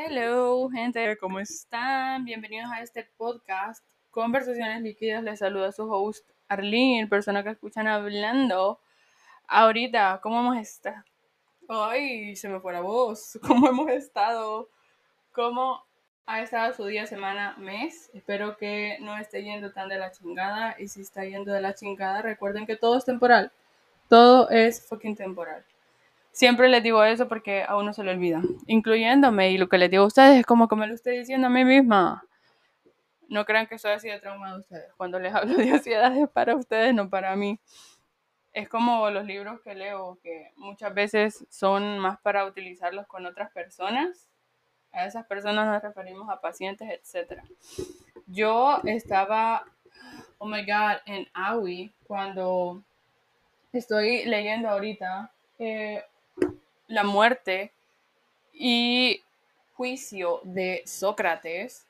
Hello, gente, ¿cómo están? Bienvenidos a este podcast, Conversaciones Líquidas. Les saluda su host Arlene, persona que escuchan hablando. Ahorita, ¿cómo hemos estado? Ay, se me fue la voz. ¿Cómo hemos estado? ¿Cómo ha estado su día, semana, mes? Espero que no esté yendo tan de la chingada. Y si está yendo de la chingada, recuerden que todo es temporal. Todo es fucking temporal. Siempre les digo eso porque a uno se le olvida, incluyéndome. Y lo que les digo a ustedes es como que me lo estoy diciendo a mí misma. No crean que soy así de trauma de ustedes. Cuando les hablo de ansiedad es para ustedes, no para mí. Es como los libros que leo, que muchas veces son más para utilizarlos con otras personas. A esas personas nos referimos a pacientes, etc. Yo estaba, oh my god, en AWI cuando estoy leyendo ahorita eh, la muerte y juicio de Sócrates.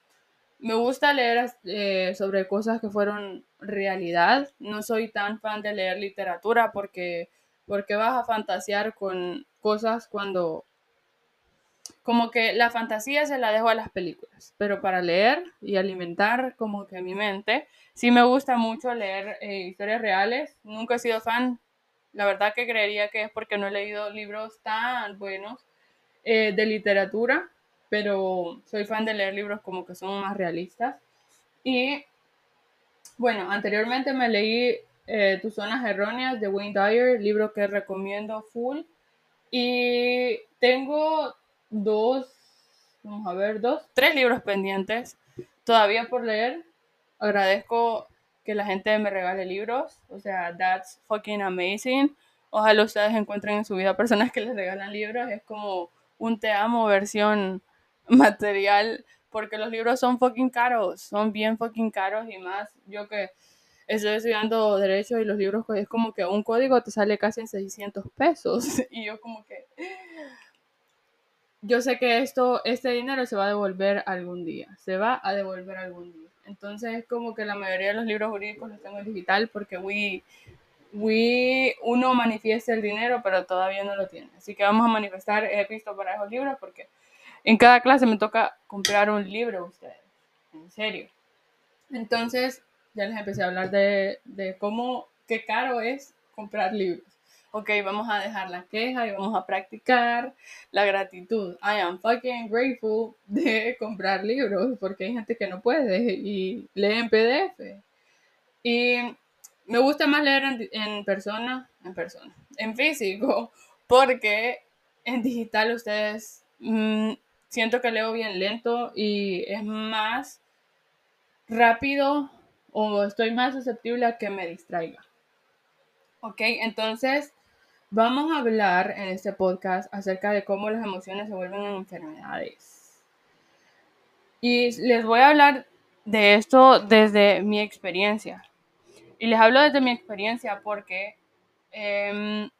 Me gusta leer eh, sobre cosas que fueron realidad. No soy tan fan de leer literatura porque, porque vas a fantasear con cosas cuando... Como que la fantasía se la dejo a las películas, pero para leer y alimentar como que mi mente, sí me gusta mucho leer eh, historias reales. Nunca he sido fan la verdad que creería que es porque no he leído libros tan buenos eh, de literatura, pero soy fan de leer libros como que son más realistas. Y bueno, anteriormente me leí eh, Tus Zonas Erróneas de Wayne Dyer, libro que recomiendo full. Y tengo dos, vamos a ver, dos, tres libros pendientes todavía por leer. Agradezco que la gente me regale libros. O sea, that's fucking amazing. Ojalá ustedes encuentren en su vida personas que les regalan libros. Es como un te amo versión material. Porque los libros son fucking caros. Son bien fucking caros. Y más yo que estoy estudiando derecho y los libros es como que un código te sale casi en 600 pesos. Y yo como que... Yo sé que esto, este dinero se va a devolver algún día. Se va a devolver algún día. Entonces es como que la mayoría de los libros jurídicos los tengo en digital porque we, we, uno manifiesta el dinero, pero todavía no lo tiene. Así que vamos a manifestar, he visto para esos libros porque en cada clase me toca comprar un libro ustedes. En serio. Entonces, ya les empecé a hablar de, de cómo, qué caro es comprar libros ok, vamos a dejar la queja y vamos a practicar la gratitud. I am fucking grateful de comprar libros porque hay gente que no puede y lee en PDF. Y me gusta más leer en, persona, en persona, en físico, porque en digital ustedes mm, siento que leo bien lento y es más rápido o estoy más susceptible a que me distraiga. Ok, entonces Vamos a hablar en este podcast acerca de cómo las emociones se vuelven enfermedades. Y les voy a hablar de esto desde mi experiencia. Y les hablo desde mi experiencia porque em,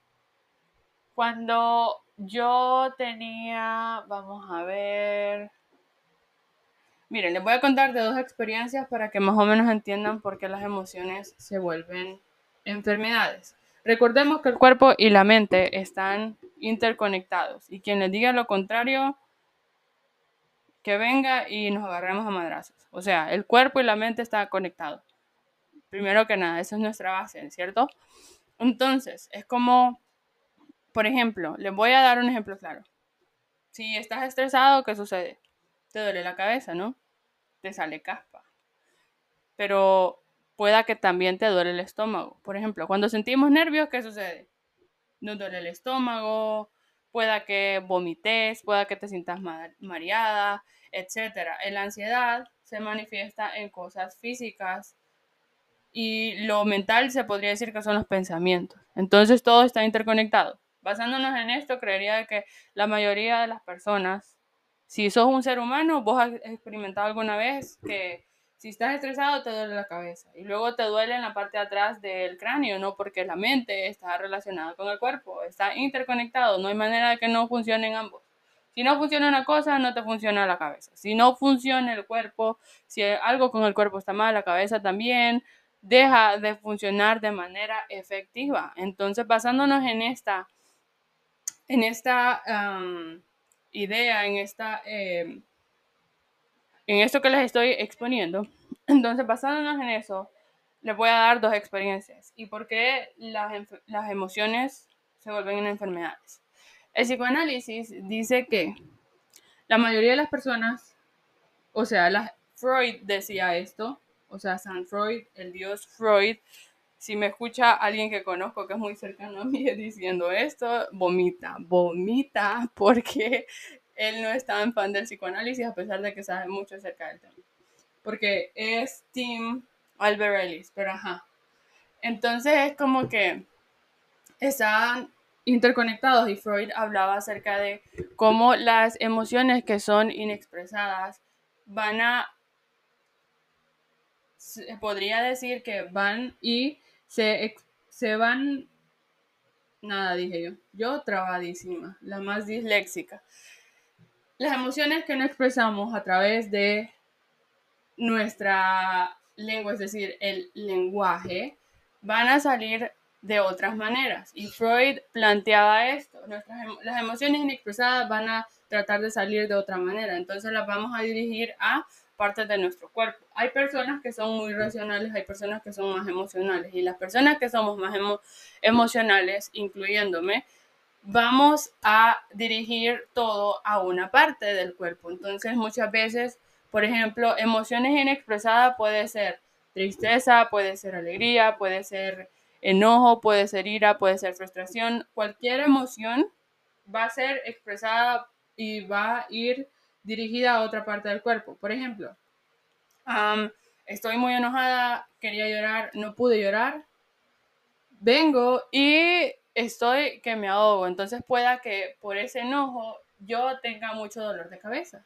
cuando yo tenía, vamos a ver, miren, les voy a contar de dos experiencias para que más o menos entiendan por qué las emociones se vuelven enfermedades. Recordemos que el cuerpo y la mente están interconectados y quien les diga lo contrario, que venga y nos agarremos a madrazos. O sea, el cuerpo y la mente están conectados. Primero que nada, esa es nuestra base, ¿cierto? Entonces, es como, por ejemplo, les voy a dar un ejemplo claro. Si estás estresado, ¿qué sucede? Te duele la cabeza, ¿no? Te sale caspa. Pero pueda que también te duele el estómago. Por ejemplo, cuando sentimos nervios, ¿qué sucede? Nos duele el estómago, pueda que vomites, pueda que te sientas mareada, etc. La ansiedad se manifiesta en cosas físicas y lo mental se podría decir que son los pensamientos. Entonces todo está interconectado. Basándonos en esto, creería que la mayoría de las personas, si sos un ser humano, vos has experimentado alguna vez que si estás estresado, te duele la cabeza. Y luego te duele en la parte de atrás del cráneo, ¿no? Porque la mente está relacionada con el cuerpo, está interconectado, no hay manera de que no funcionen ambos. Si no funciona una cosa, no te funciona la cabeza. Si no funciona el cuerpo, si algo con el cuerpo está mal, la cabeza también deja de funcionar de manera efectiva. Entonces, basándonos en esta, en esta idea en esta... Eh, en esto que les estoy exponiendo. Entonces, basándonos en eso, les voy a dar dos experiencias y por qué las, las emociones se vuelven en enfermedades. El psicoanálisis dice que la mayoría de las personas, o sea, la, Freud decía esto, o sea, San Freud, el dios Freud, si me escucha alguien que conozco que es muy cercano a mí diciendo esto, vomita, vomita, porque él no es tan fan del psicoanálisis a pesar de que sabe mucho acerca del tema. Porque es Tim Albert Ellis, pero ajá. Entonces es como que están interconectados y Freud hablaba acerca de cómo las emociones que son inexpresadas van a, se podría decir que van y se, se van, nada dije yo, yo trabadísima, la más disléxica. Las emociones que no expresamos a través de nuestra lengua, es decir, el lenguaje, van a salir de otras maneras. Y Freud planteaba esto, las emociones inexpresadas van a tratar de salir de otra manera, entonces las vamos a dirigir a partes de nuestro cuerpo. Hay personas que son muy racionales, hay personas que son más emocionales y las personas que somos más emocionales, incluyéndome, vamos a dirigir todo a una parte del cuerpo. Entonces muchas veces, por ejemplo, emociones inexpresadas puede ser tristeza, puede ser alegría, puede ser enojo, puede ser ira, puede ser frustración, cualquier emoción va a ser expresada y va a ir dirigida a otra parte del cuerpo. Por ejemplo, estoy muy enojada, quería llorar, no pude llorar, vengo y estoy que me ahogo. Entonces pueda que por ese enojo yo tenga mucho dolor de cabeza.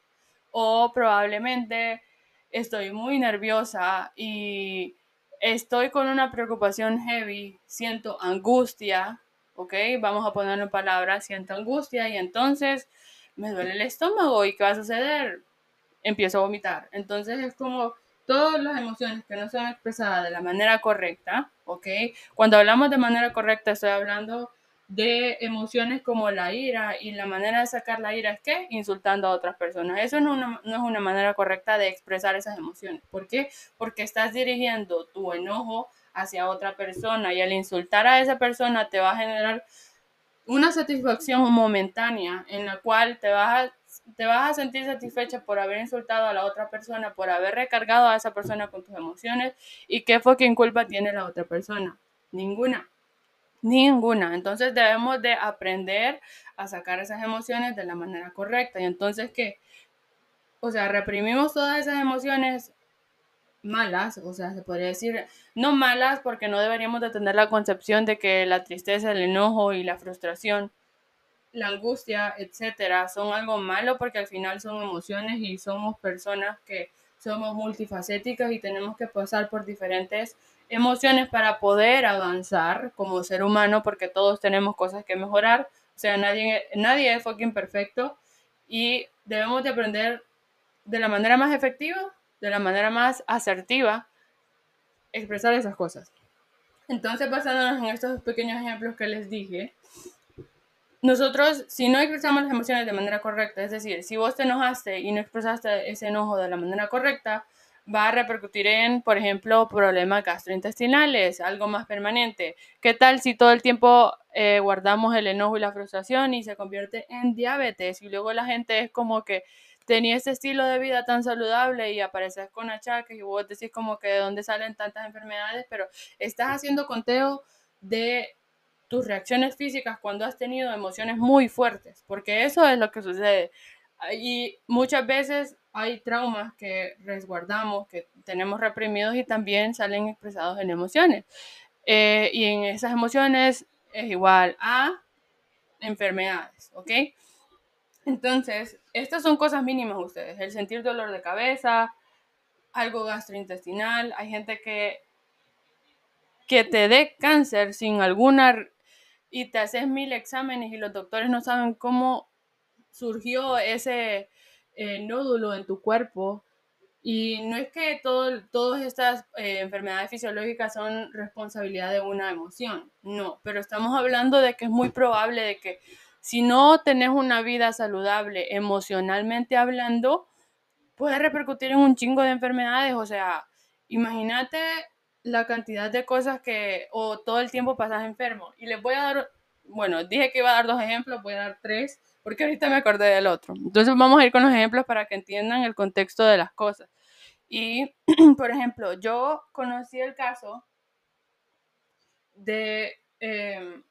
O probablemente estoy muy nerviosa y estoy con una preocupación heavy, siento angustia, ¿ok? Vamos a ponerlo en palabras, siento angustia y entonces me duele el estómago y ¿qué va a suceder? Empiezo a vomitar. Entonces es como todas las emociones que no son expresadas de la manera correcta, ¿ok? Cuando hablamos de manera correcta estoy hablando de emociones como la ira y la manera de sacar la ira es que insultando a otras personas. Eso no, es una manera correcta de expresar esas emociones. ¿Por qué? Porque estás dirigiendo tu enojo hacia otra persona y al insultar a esa persona te va a generar una satisfacción momentánea en la cual te vas a, te vas a sentir satisfecha por haber insultado a la otra persona, por haber recargado a esa persona con tus emociones y qué fue quien culpa tiene la otra persona. Ninguna. Ninguna. Entonces debemos de aprender a sacar esas emociones de la manera correcta. Y entonces, ¿qué? O sea, reprimimos todas esas emociones malas, o sea, se podría decir, no malas porque no deberíamos de tener la concepción de que la tristeza, el enojo y la frustración, la angustia, etcétera, son algo malo porque al final son emociones y somos personas que somos multifacéticas y tenemos que pasar por diferentes emociones para poder avanzar como ser humano porque todos tenemos cosas que mejorar, o sea, nadie, nadie es fucking perfecto y debemos de aprender de la manera más efectiva de la manera más asertiva expresar esas cosas. Entonces, basándonos en estos pequeños ejemplos que les dije, nosotros, si no expresamos las emociones de manera correcta, es decir, si vos te enojaste y no expresaste ese enojo de la manera correcta, va a repercutir en, por ejemplo, problemas gastrointestinales, algo más permanente. ¿Qué tal si todo el tiempo eh, guardamos el enojo y la frustración y se convierte en diabetes? Y luego la gente es como que tenía ese estilo de vida tan saludable y apareces con achaques y vos decís como que de dónde salen tantas enfermedades, pero estás haciendo conteo de tus reacciones físicas cuando has tenido emociones muy fuertes, porque eso es lo que sucede. Y muchas veces hay traumas que resguardamos, que tenemos reprimidos y también salen expresados en emociones. Eh, y en esas emociones es igual a enfermedades, ¿ok? Entonces, estas son cosas mínimas ustedes, el sentir dolor de cabeza, algo gastrointestinal, hay gente que, que te dé cáncer sin alguna y te haces mil exámenes y los doctores no saben cómo surgió ese eh, nódulo en tu cuerpo. Y no es que todo, todas estas eh, enfermedades fisiológicas son responsabilidad de una emoción, no, pero estamos hablando de que es muy probable de que Si no tenés una vida saludable emocionalmente hablando, puede repercutir en un chingo de enfermedades. O sea, imagínate la cantidad de cosas que o todo el tiempo pasas enfermo. Y les voy a dar, bueno, dije que iba a dar dos ejemplos, voy a dar tres, porque ahorita me acordé del otro. Entonces vamos a ir con los ejemplos para que entiendan el contexto de las cosas. Y, por ejemplo, yo conocí el caso de... Em,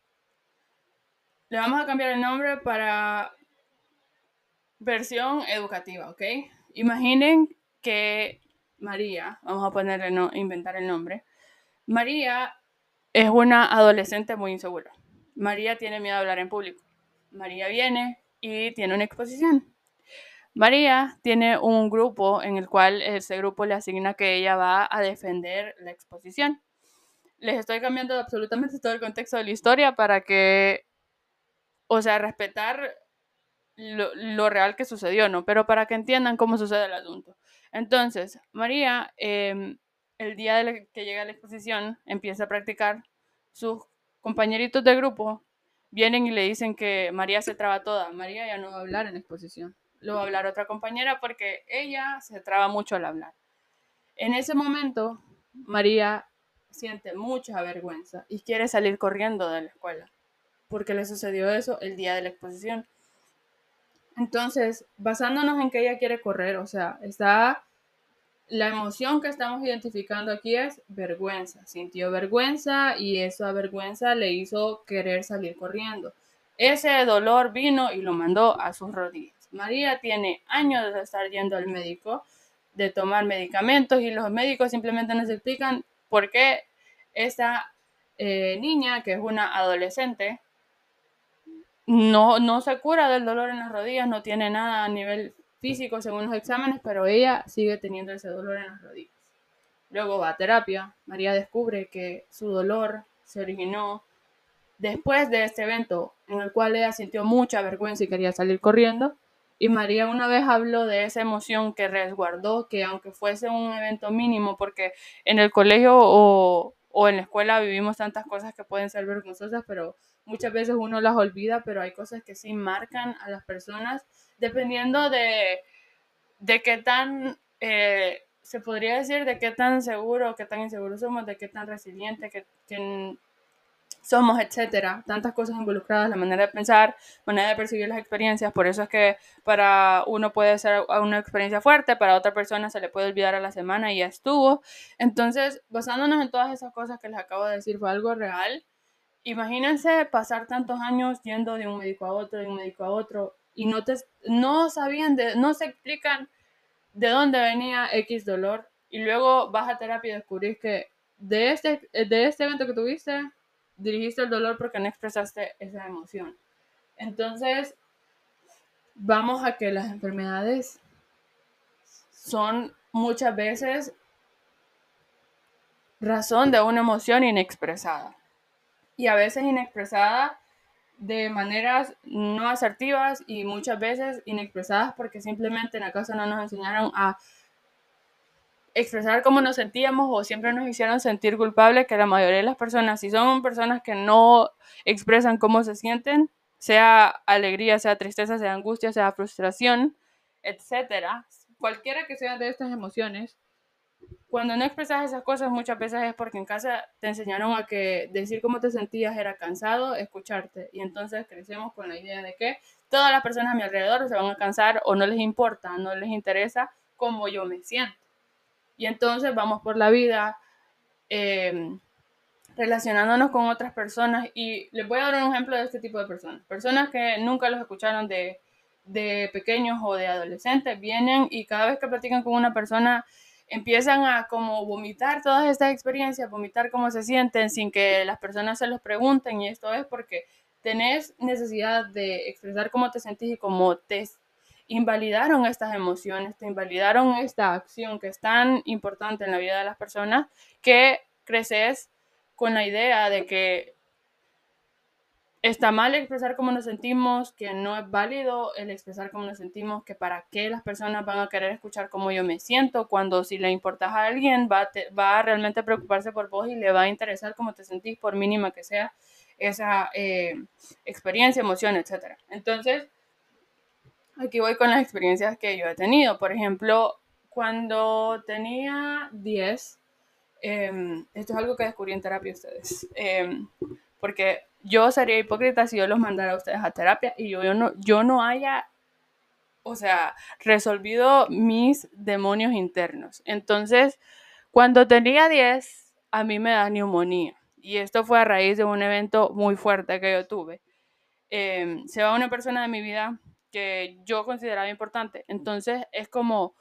le vamos a cambiar el nombre para versión educativa, ¿ok? Imaginen que María, vamos a ponerle, no, inventar el nombre. María es una adolescente muy insegura. María tiene miedo a hablar en público. María viene y tiene una exposición. María tiene un grupo en el cual ese grupo le asigna que ella va a defender la exposición. Les estoy cambiando absolutamente todo el contexto de la historia para que, o sea, respetar lo, real que sucedió, ¿no? Pero para que entiendan cómo sucede el asunto. Entonces, María, em, el día de que llega a la exposición, empieza a practicar. Sus compañeritos de grupo vienen y le dicen que María se traba toda. María ya no va a hablar en la exposición. Lo va a hablar otra compañera porque ella se traba mucho al hablar. En ese momento, María siente mucha vergüenza y quiere salir corriendo de la escuela porque le sucedió eso el día de la exposición. Entonces, basándonos en que ella quiere correr, o sea, está la emoción que estamos identificando aquí es vergüenza. Sintió vergüenza y esa vergüenza le hizo querer salir corriendo. Ese dolor vino y lo mandó a sus rodillas. María tiene años de estar yendo al médico, de tomar medicamentos y los médicos simplemente nos explican por qué esa eh, niña, que es una adolescente, no, no se cura del dolor en las rodillas, no tiene nada a nivel físico según los exámenes, pero ella sigue teniendo ese dolor en las rodillas. Luego va a terapia. María descubre que su dolor se originó después de este evento en el cual ella sintió mucha vergüenza y quería salir corriendo. Y María una vez habló de esa emoción que resguardó, que aunque fuese un evento mínimo, porque en el colegio o, o en la escuela vivimos tantas cosas que pueden ser vergonzosas, pero muchas veces uno las olvida, pero hay cosas que sí marcan a las personas dependiendo de, de qué tan, eh, se podría decir, de qué tan seguro, qué tan inseguro somos, de qué tan resiliente que, somos, etcétera. Tantas cosas involucradas, la manera de pensar, manera de percibir las experiencias. Por eso es que para uno puede ser una experiencia fuerte, para otra persona se le puede olvidar a la semana y ya estuvo. Entonces, basándonos en todas esas cosas que les acabo de decir, fue algo real imagínense pasar tantos años yendo de un médico a otro, de un médico a otro, y no, te, no sabían, de, no se explican de dónde venía X dolor, y luego vas a terapia y descubrís que de este, de este evento que tuviste, dirigiste el dolor porque no expresaste esa emoción. Entonces, vamos a que las enfermedades son muchas veces razón de una emoción inexpresada y a veces inexpresada de maneras no asertivas y muchas veces inexpresadas porque simplemente en la casa no nos enseñaron a expresar cómo nos sentíamos o siempre nos hicieron sentir culpables que la mayoría de las personas, si son personas que no expresan cómo se sienten, sea alegría, sea tristeza, sea angustia, sea frustración, etcétera, cualquiera que sea de estas emociones, cuando no expresas esas cosas muchas veces es porque en casa te enseñaron a que decir cómo te sentías era cansado, escucharte. Y entonces crecemos con la idea de que todas las personas a mi alrededor se van a cansar o no les importa, no les interesa cómo yo me siento. Y entonces vamos por la vida em, relacionándonos con otras personas. Y les voy a dar un ejemplo de este tipo de personas. Personas que nunca los escucharon de, de pequeños o de adolescentes, vienen y cada vez que platican con una persona empiezan a como vomitar todas estas experiencias, vomitar cómo se sienten sin que las personas se los pregunten y esto es porque tenés necesidad de expresar cómo te sentís y cómo te invalidaron estas emociones, te invalidaron esta acción que es tan importante en la vida de las personas que creces con la idea de que está mal expresar cómo nos sentimos, que no es válido el expresar cómo nos sentimos, que para qué las personas van a querer escuchar cómo yo me siento, cuando si le importas a alguien va a, va realmente preocuparse por vos y le va a interesar cómo te sentís, por mínima que sea esa eh, experiencia, emoción, etc. Entonces, aquí voy con las experiencias que yo he tenido. Por ejemplo, cuando tenía 10, em, esto es algo que descubrí en terapia ustedes, em, porque yo sería hipócrita si yo los mandara a ustedes a terapia y yo, yo, no, yo no haya, o sea, resolvido mis demonios internos. Entonces, cuando tenía 10, a mí me da neumonía. Y esto fue a raíz de un evento muy fuerte que yo tuve. Em, se va una persona de mi vida que yo consideraba importante. Entonces es como,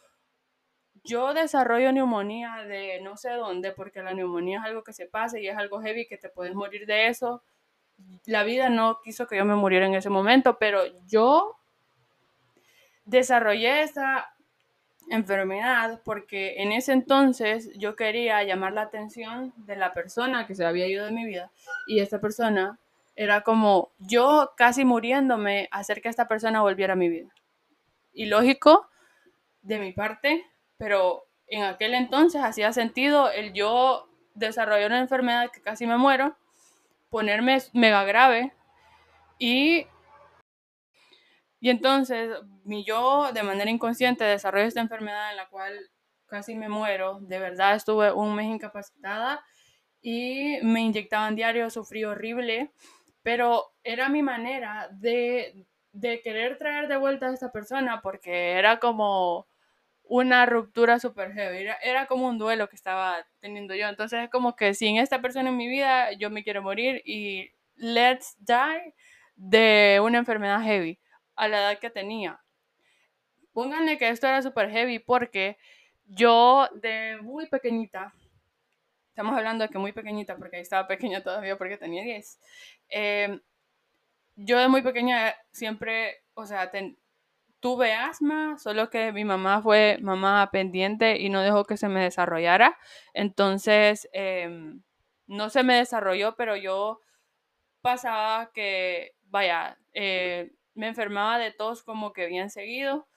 yo desarrollo neumonía de no sé dónde, porque la neumonía es algo que se pasa y es algo heavy que te puedes morir de eso. La vida no quiso que yo me muriera en ese momento, pero yo desarrollé esa enfermedad porque en ese entonces yo quería llamar la atención de la persona que se había ido de mi vida y esta persona era como yo casi muriéndome hacer que esta persona volviera a mi vida. Y lógico de mi parte, pero en aquel entonces hacía sentido el yo desarrollar una enfermedad que casi me muero, ponerme mega grave y y entonces mi yo de manera inconsciente desarrolló esta enfermedad en la cual casi me muero, de verdad estuve un mes incapacitada y me inyectaban diario, sufrí horrible, pero era mi manera de, de querer traer de vuelta a esta persona porque era como una ruptura super heavy, era, como un duelo que estaba teniendo yo, entonces es como que sin esta persona en mi vida yo me quiero morir y let's die de una enfermedad heavy a la edad que tenía. Pónganle que esto era super heavy porque yo de muy pequeñita, estamos hablando de que muy pequeñita porque estaba pequeña todavía porque tenía 10, em, yo de muy pequeña siempre, o sea, tuve asma, solo que mi mamá fue mamá pendiente y no dejó que se me desarrollara. Entonces, em, no se me desarrolló, pero yo pasaba que, vaya, eh, me enfermaba de tos como que bien seguido.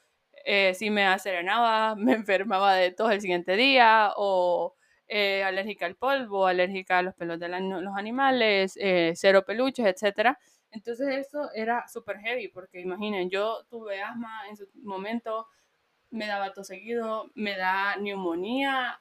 Eh, si me acerenaba, me enfermaba de tos el siguiente día o eh, alérgica al polvo, alérgica a los pelos de los animales, cero peluches, etc. Entonces eso era súper heavy porque imaginen, yo tuve asma en su momento, me daba tos seguido, me da neumonía,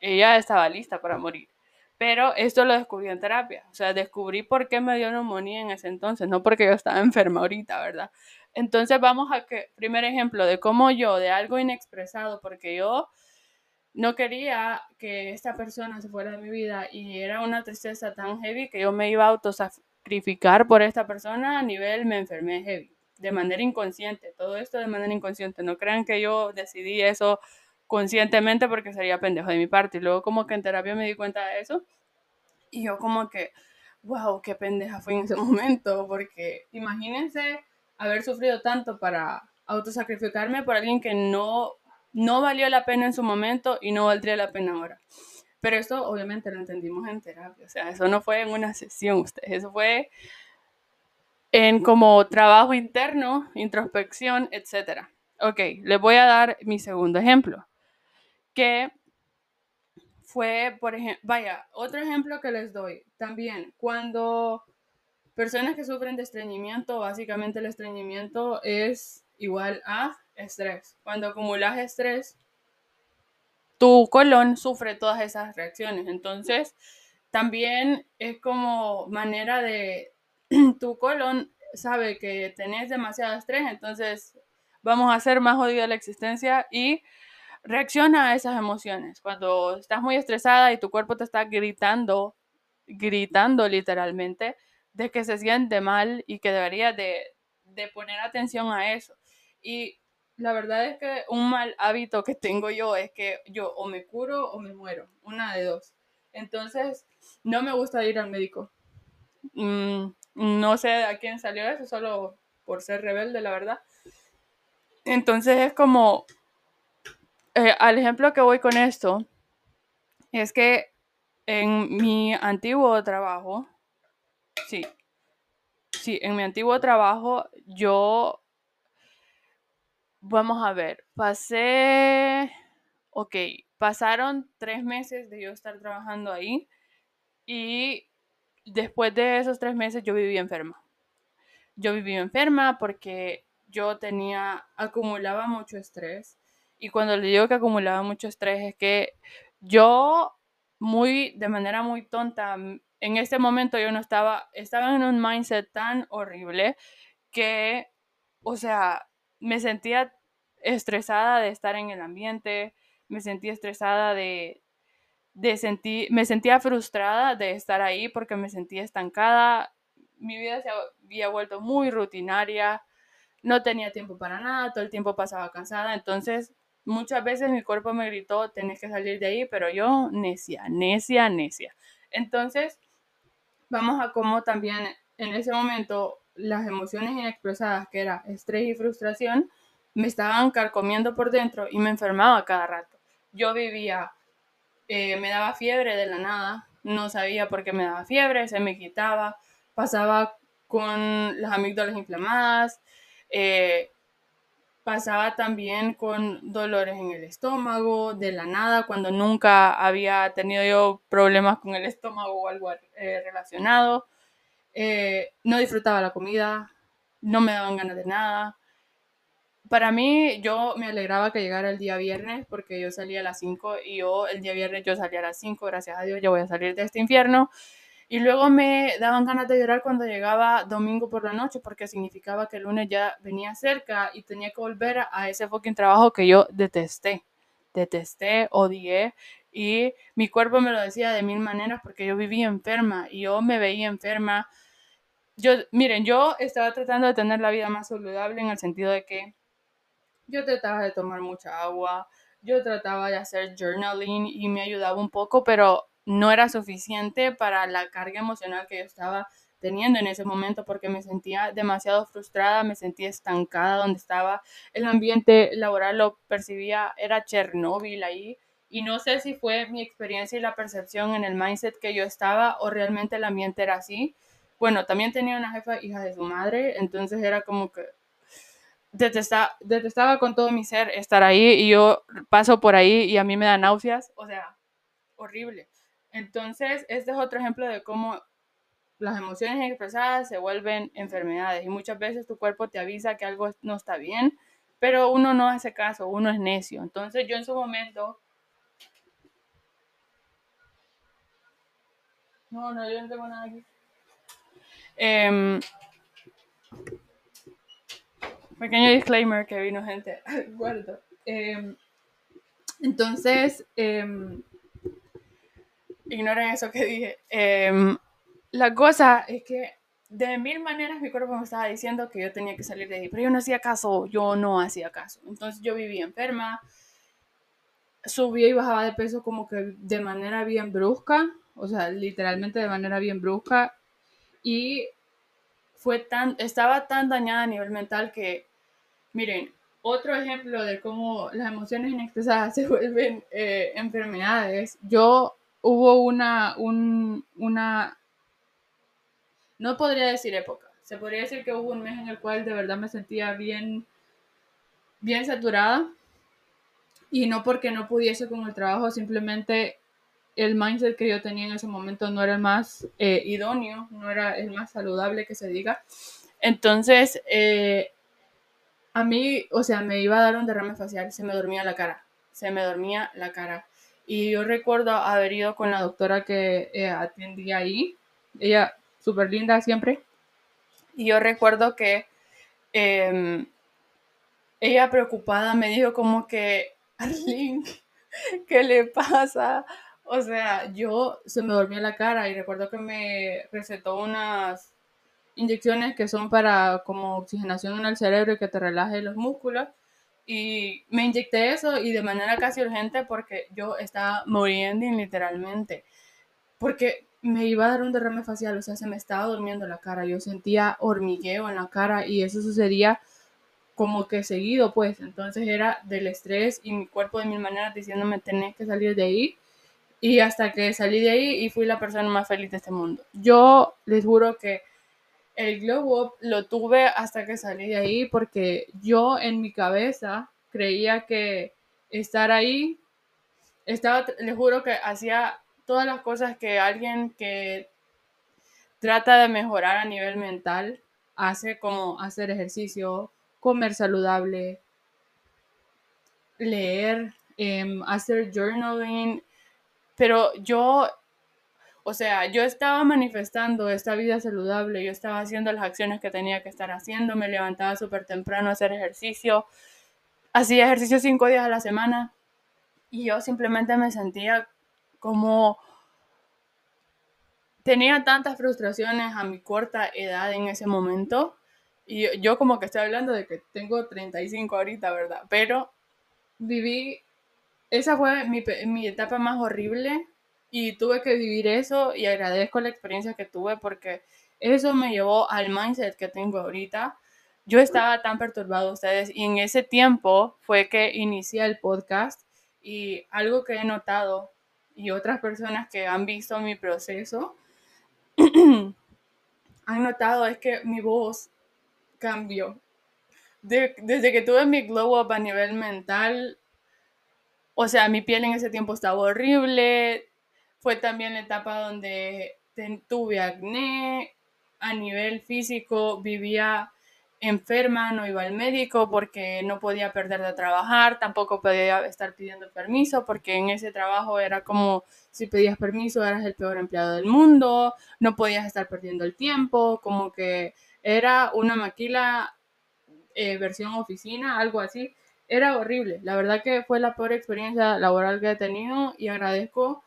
ella estaba lista para morir. Pero esto lo descubrí en terapia. O sea, descubrí por qué me dio neumonía en ese entonces, no porque yo estaba enferma ahorita, ¿verdad? Entonces vamos a que, primer ejemplo de cómo yo, de algo inexpresado, porque yo no quería que esta persona se fuera de mi vida y era una tristeza tan heavy que yo me iba a autosacrificar por esta persona a nivel me enfermé heavy, de manera inconsciente, todo esto de manera inconsciente. No crean que yo decidí eso conscientemente porque sería pendejo de mi parte. Y luego como que en terapia me di cuenta de eso y yo como que, wow, qué pendeja fue en ese momento, porque imagínense haber sufrido tanto para autosacrificarme por alguien que no, no valió la pena en su momento y no valdría la pena ahora. Pero esto obviamente lo entendimos en terapia, o sea, eso no fue en una sesión, ustedes, eso fue en como trabajo interno, introspección, etc. Ok, les voy a dar mi segundo ejemplo que fue, por ejemplo, vaya, otro ejemplo que les doy, también cuando personas que sufren de estreñimiento, básicamente el estreñimiento es igual a estrés. Cuando acumulas estrés, tu colon sufre todas esas reacciones. Entonces, también es como manera de, tu colon sabe que tenés demasiado estrés, entonces vamos a hacer más jodida la existencia y reacciona a esas emociones. Cuando estás muy estresada y tu cuerpo te está gritando, gritando literalmente, de que se siente mal y que debería de, de poner atención a eso. Y la verdad es que un mal hábito que tengo yo es que yo o me curo o me muero, una de dos. Entonces, no me gusta ir al médico. Mm, no sé a quién salió eso, solo por ser rebelde, la verdad. Entonces es como, eh, al ejemplo que voy con esto es que en mi antiguo trabajo, sí, sí, en mi antiguo trabajo yo, vamos a ver, pasé, ok, pasaron tres meses de yo estar trabajando ahí y después de esos tres meses yo viví enferma. Yo viví enferma porque yo tenía, acumulaba mucho estrés. Y cuando le digo que acumulaba mucho estrés es que yo muy, de manera muy tonta, en este momento yo no estaba, estaba en un mindset tan horrible que, o sea, me sentía estresada de estar en el ambiente, me sentía estresada de, de sentir, me sentía frustrada de estar ahí porque me sentía estancada, mi vida se había vuelto muy rutinaria, no tenía tiempo para nada, todo el tiempo pasaba cansada, entonces muchas veces mi cuerpo me gritó, tenés que salir de ahí, pero yo necia, necia, necia. Entonces, vamos a cómo también en ese momento las emociones inexpresadas, que era estrés y frustración, me estaban carcomiendo por dentro y me enfermaba cada rato. Yo vivía, eh, me daba fiebre de la nada, no sabía por qué me daba fiebre, se me quitaba, pasaba con las amígdalas inflamadas, eh, pasaba también con dolores en el estómago, de la nada, cuando nunca había tenido yo problemas con el estómago o algo eh, relacionado. Eh, no disfrutaba la comida, no me daban ganas de nada. Para mí, yo me alegraba que llegara el día viernes porque yo salía a las 5 y yo el día viernes yo salía a las 5, gracias a Dios, ya voy a salir de este infierno. Y luego me daban ganas de llorar cuando llegaba domingo por la noche porque significaba que el lunes ya venía cerca y tenía que volver a ese fucking trabajo que yo detesté. Detesté, odié y mi cuerpo me lo decía de mil maneras porque yo vivía enferma y yo me veía enferma. Yo, miren, yo estaba tratando de tener la vida más saludable en el sentido de que yo trataba de tomar mucha agua, yo trataba de hacer journaling y me ayudaba un poco, pero no era suficiente para la carga emocional que yo estaba teniendo en ese momento porque me sentía demasiado frustrada, me sentía estancada donde estaba. El ambiente laboral lo percibía, era Chernóbil ahí. Y no sé si fue mi experiencia y la percepción en el mindset que yo estaba o realmente el ambiente era así. Bueno, también tenía una jefa hija de su madre, entonces era como que detestaba, detestaba con todo mi ser estar ahí y yo paso por ahí y a mí me da náuseas, o sea, horrible. Entonces, este es otro ejemplo de cómo las emociones expresadas se vuelven enfermedades y muchas veces tu cuerpo te avisa que algo no está bien, pero uno no hace caso, uno es necio. Entonces yo en su momento... No, no, yo no tengo nada aquí. Em, pequeño disclaimer que vino gente guardo. Em, entonces, em, ignoren eso que dije. La cosa es que de mil maneras mi cuerpo me estaba diciendo que yo tenía que salir de ahí, pero yo no hacía caso, yo no hacía caso. Entonces yo vivía enferma, subía y bajaba de peso como que de manera bien brusca, o sea, literalmente de manera bien brusca, y fue tan, estaba tan dañada a nivel mental que, miren, otro ejemplo de cómo las emociones inexpresadas se vuelven eh, enfermedades. Yo hubo una, una, no podría decir época, se podría decir que hubo un mes en el cual de verdad me sentía bien, bien saturada y no porque no pudiese con el trabajo, simplemente el mindset que yo tenía en ese momento no era el más eh, idóneo, no era el más saludable que se diga. Entonces, eh, a mí, o sea, me iba a dar un derrame facial, se me dormía la cara, se me dormía la cara. Y yo recuerdo haber ido con la doctora que eh, atendía ahí, ella súper linda siempre. Y yo recuerdo que em, ella preocupada me dijo como que, Arlene, ¿qué le pasa? O sea, yo se me dormía la cara y recuerdo que me recetó unas inyecciones que son para como oxigenación en el cerebro y que te relaje los músculos. Y me inyecté eso y de manera casi urgente porque yo estaba muriendo literalmente. Porque me iba a dar un derrame facial, o sea, se me estaba durmiendo la cara. Yo sentía hormigueo en la cara y eso sucedía como que seguido, pues. Entonces era del estrés y mi cuerpo de mil maneras diciéndome tenés que salir de ahí. Y hasta que salí de ahí y fui la persona más feliz de este mundo. Yo les juro que el glow up lo tuve hasta que salí de ahí porque yo en mi cabeza creía que estar ahí estaba, les juro que hacía todas las cosas que alguien que trata de mejorar a nivel mental, hace como hacer ejercicio, comer saludable, leer, em, hacer journaling, pero yo, o sea, yo estaba manifestando esta vida saludable, yo estaba haciendo las acciones que tenía que estar haciendo, me levantaba súper temprano a hacer ejercicio, hacía ejercicio cinco días a la semana y yo simplemente me sentía como tenía tantas frustraciones a mi corta edad en ese momento. Y yo como que estoy hablando de que tengo 35 ahorita, ¿verdad? Pero viví, esa fue mi, etapa más horrible y tuve que vivir eso y agradezco la experiencia que tuve porque eso me llevó al mindset que tengo ahorita. Yo estaba tan perturbado ustedes y en ese tiempo fue que inicié el podcast y algo que he notado y otras personas que han visto mi proceso han notado es que mi voz cambió. desde que tuve mi glow up a nivel mental, o sea, mi piel en ese tiempo estaba horrible. Fue también la etapa donde tuve acné. A nivel físico vivía enferma, no iba al médico porque no podía perder de trabajar, tampoco podía estar pidiendo permiso porque en ese trabajo era como si pedías permiso eras el peor empleado del mundo, no podías estar perdiendo el tiempo, como que era una maquila eh, versión oficina, algo así. Era horrible, la verdad que fue la peor experiencia laboral que he tenido y agradezco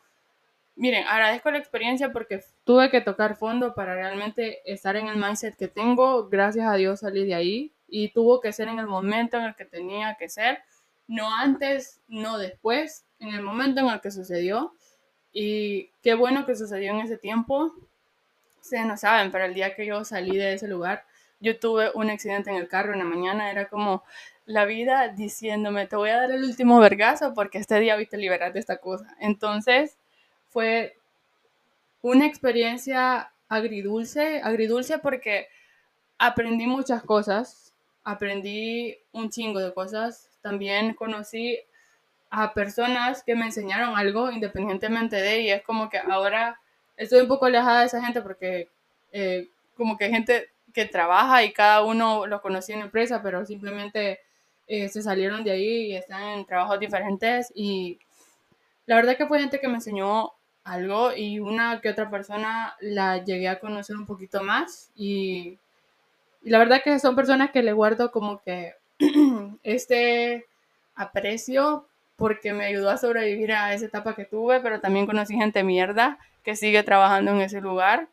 miren, agradezco la experiencia porque tuve que tocar fondo para realmente estar en el mindset que tengo. Gracias a Dios salí de ahí y tuvo que ser en el momento en el que tenía que ser, no antes, no después, en el momento en el que sucedió. Y qué bueno que sucedió en ese tiempo. Ustedes no saben, pero el día que yo salí de ese lugar, yo tuve un accidente en el carro en la mañana. Era como la vida diciéndome, te voy a dar el último vergazo porque este día viste liberar de esta cosa. Entonces, fue una experiencia agridulce, agridulce porque aprendí muchas cosas, aprendí un chingo de cosas, también conocí a personas que me enseñaron algo independientemente de, y es como que ahora estoy un poco alejada de esa gente porque eh, como que gente trabaja y cada uno los conocía en empresa, pero simplemente eh, se salieron de ahí y están en trabajos diferentes y la verdad que fue gente que me enseñó algo y una que otra persona la llegué a conocer un poquito más y, la verdad que son personas que le guardo como que este aprecio porque me ayudó a sobrevivir a esa etapa que tuve, pero también conocí gente mierda que sigue trabajando en ese lugar.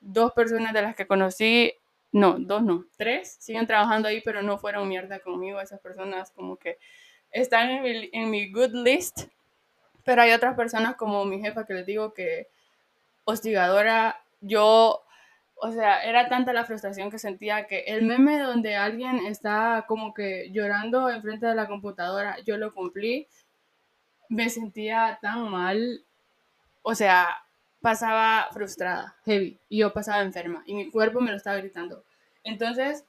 Dos personas de las que conocí, no, dos no, tres, siguen trabajando ahí, pero no fueron mierda conmigo. Esas personas como que están en mi, good list pero hay otras personas como mi jefa que les digo que hostigadora, yo, o sea, era tanta la frustración que sentía que el meme donde alguien está como que llorando enfrente de la computadora, yo lo cumplí, me sentía tan mal, o sea, pasaba frustrada, heavy, y yo pasaba enferma, y mi cuerpo me lo estaba gritando. Entonces,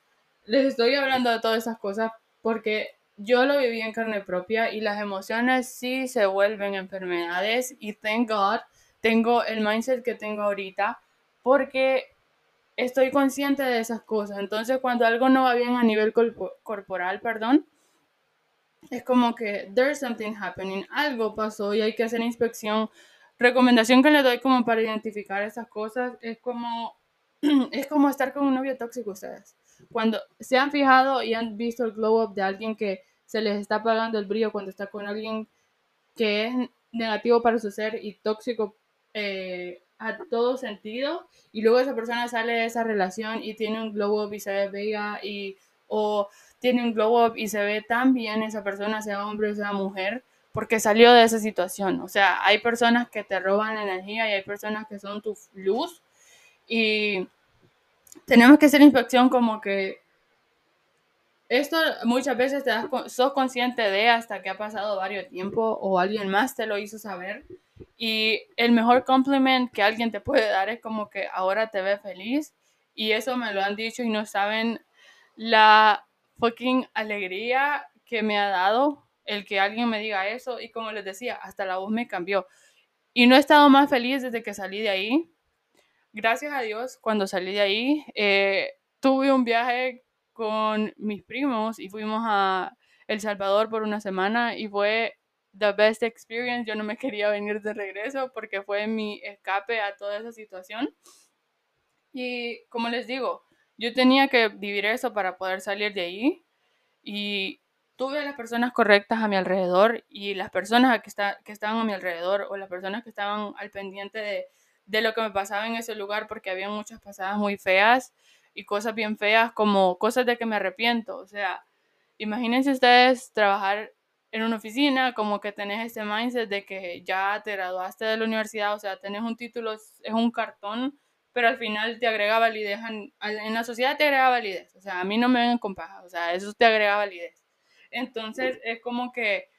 les estoy hablando de todas esas cosas porque yo lo viví en carne propia y las emociones sí se vuelven enfermedades y thank God tengo el mindset que tengo ahorita porque estoy consciente de esas cosas. Entonces cuando algo no va bien a nivel corporal, perdón, es como que there's something happening, algo pasó y hay que hacer inspección. Recomendación que le doy como para identificar esas cosas es como es como estar con un novio tóxico ustedes. Cuando se han fijado y han visto el glow up de alguien que se les está apagando el brillo cuando está con alguien que es negativo para su ser y tóxico eh, a todo sentido y luego esa persona sale de esa relación y tiene un glow up y se ve bella y o tiene un glow up y se ve tan bien esa persona sea hombre o sea mujer porque salió de esa situación o sea hay personas que te roban energía y hay personas que son tu luz y tenemos que hacer inspección como que esto muchas veces te das, sos consciente de hasta que ha pasado varios tiempo o alguien más te lo hizo saber. Y el mejor compliment que alguien te puede dar es como que ahora te ve feliz. Y eso me lo han dicho y no saben la fucking alegría que me ha dado el que alguien me diga eso. Y como les decía, hasta la voz me cambió. Y no he estado más feliz desde que salí de ahí. gracias a Dios, cuando salí de ahí, eh, tuve un viaje con mis primos y fuimos a El Salvador por una semana y fue the best experience. Yo no me quería venir de regreso porque fue mi escape a toda esa situación. Y como les digo, yo tenía que vivir eso para poder salir de ahí y tuve a las personas correctas a mi alrededor y las personas que, está, que estaban a mi alrededor o las personas que estaban al pendiente de, de lo que me pasaba en ese lugar porque había muchas pasadas muy feas y cosas bien feas como cosas de que me arrepiento. O sea, imagínense ustedes trabajar en una oficina, como que tenés ese mindset de que ya te graduaste de la universidad, o sea, tenés un título, es un cartón, pero al final te agrega validez, en la sociedad te agrega validez, o sea, a mí no me ven con paja, o sea, eso te agrega validez. Entonces es como que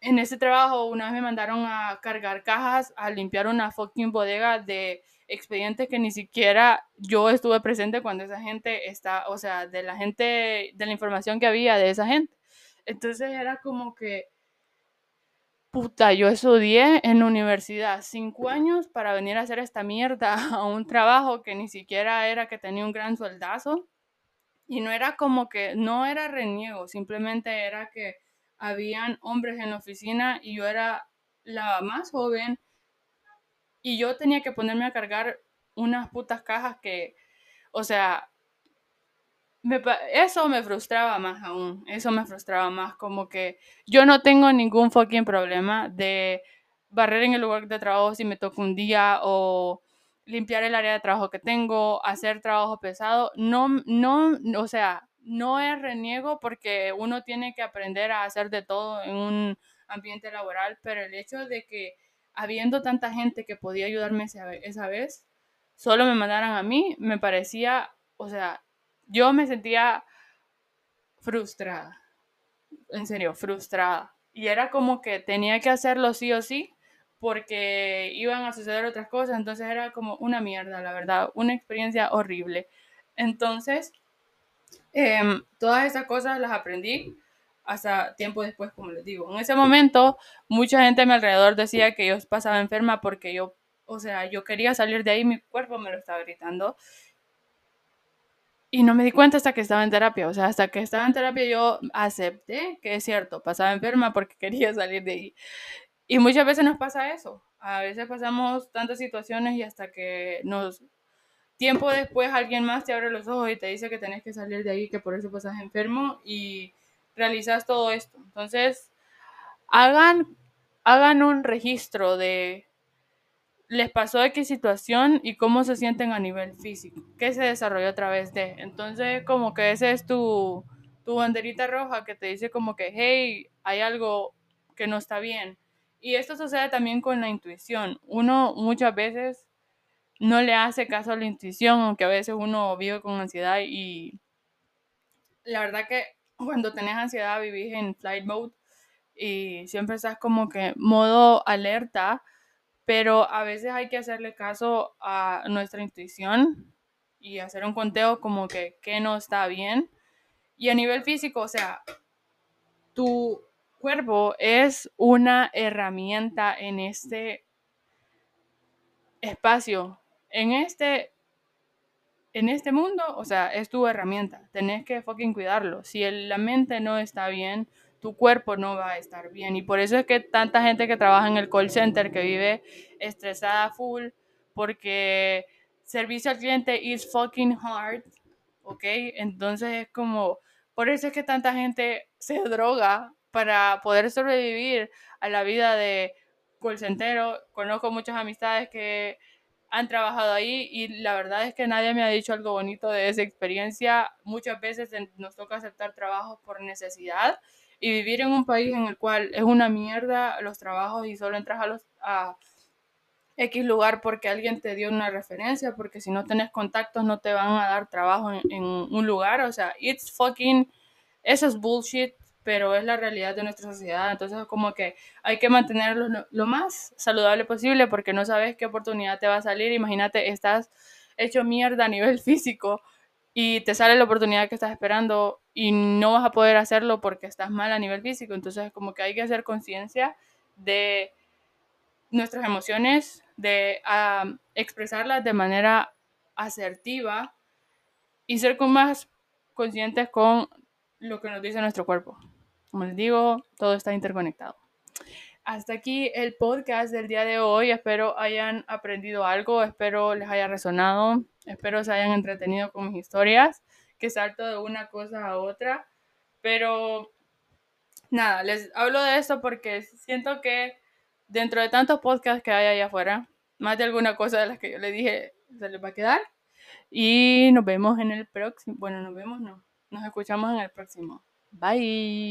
en ese trabajo una vez me mandaron a cargar cajas, a limpiar una fucking bodega de expedientes que ni siquiera yo estuve presente cuando esa gente está, o sea, de la gente, de la información que había de esa gente. Entonces era como que, puta, yo estudié en la universidad cinco años para venir a hacer esta mierda a un trabajo que ni siquiera era que tenía un gran sueldazo. Y no era como que, no era reniego, simplemente era que habían hombres en la oficina y yo era la más joven y yo tenía que ponerme a cargar unas putas cajas que, o sea, eso me frustraba más aún, eso me frustraba más, como que yo no tengo ningún fucking problema de barrer en el lugar de trabajo si me toca un día o limpiar el área de trabajo que tengo, hacer trabajo pesado, no, no, o sea, no es reniego porque uno tiene que aprender a hacer de todo en un ambiente laboral, pero el hecho de que habiendo tanta gente que podía ayudarme esa vez, solo me mandaran a mí, me parecía, o sea, yo me sentía frustrada, en serio, frustrada. Y era como que tenía que hacerlo sí o sí porque iban a suceder otras cosas, entonces era como una mierda, la verdad, una experiencia horrible. Entonces, em, todas esas cosas las aprendí hasta tiempo después, como les digo. En ese momento, mucha gente a mi alrededor decía que yo pasaba enferma porque yo, o sea, yo quería salir de ahí, mi cuerpo me lo estaba gritando y no me di cuenta hasta que estaba en terapia. O sea, hasta que estaba en terapia yo acepté que es cierto, pasaba enferma porque quería salir de ahí. Y muchas veces nos pasa eso. A veces pasamos tantas situaciones y hasta que nos... Tiempo después alguien más te abre los ojos y te dice que tenés que salir de ahí, que por eso pasas enfermo y realizas todo esto. Entonces, hagan, hagan un registro de les pasó de qué situación y cómo se sienten a nivel físico, qué se desarrolló a través de. Entonces, como que ese es tu, tu banderita roja que te dice como que, hey, hay algo que no está bien. Y esto sucede también con la intuición. Uno muchas veces no le hace caso a la intuición, aunque a veces uno vive con ansiedad y la verdad que cuando tenés ansiedad vivís en flight mode y siempre estás como que modo alerta pero a veces hay que hacerle caso a nuestra intuición y hacer un conteo como que qué no está bien. Y a nivel físico, o sea, tu cuerpo es una herramienta en este espacio, en este en este mundo, o sea, es tu herramienta. Tenés que fucking cuidarlo. Si la mente no está bien, tu cuerpo no va a estar bien. Y por eso es que tanta gente que trabaja en el call center, que vive estresada full, porque servicio al cliente is fucking hard, ¿ok? Entonces es como, por eso es que tanta gente se droga para poder sobrevivir a la vida de call center. Conozco muchas amistades que han trabajado ahí y la verdad es que nadie me ha dicho algo bonito de esa experiencia. Muchas veces nos toca aceptar trabajos por necesidad y vivir en un país en el cual es una mierda los trabajos y solo entras a los a X lugar porque alguien te dio una referencia, porque si no tenés contactos no te van a dar trabajo en, un lugar, o sea, it's fucking, eso es bullshit, pero es la realidad de nuestra sociedad, entonces como que hay que mantenerlo lo, más saludable posible porque no sabes qué oportunidad te va a salir, imagínate, estás hecho mierda a nivel físico y te sale la oportunidad que estás esperando y no vas a poder hacerlo porque estás mal a nivel físico. Entonces, como que hay que hacer conciencia de nuestras emociones, de expresarlas de manera asertiva y ser con más conscientes con lo que nos dice nuestro cuerpo. Como les digo, todo está interconectado. Hasta aquí el podcast del día de hoy. Espero hayan aprendido algo, espero les haya resonado, espero se hayan entretenido con mis historias, que salto de una cosa a otra. Pero nada, les hablo de esto porque siento que dentro de tantos podcasts que hay allá afuera, más de alguna cosa de las que yo le dije se les va a quedar. Y nos vemos en el próximo. Bueno, nos vemos, no. Nos escuchamos en el próximo. Bye.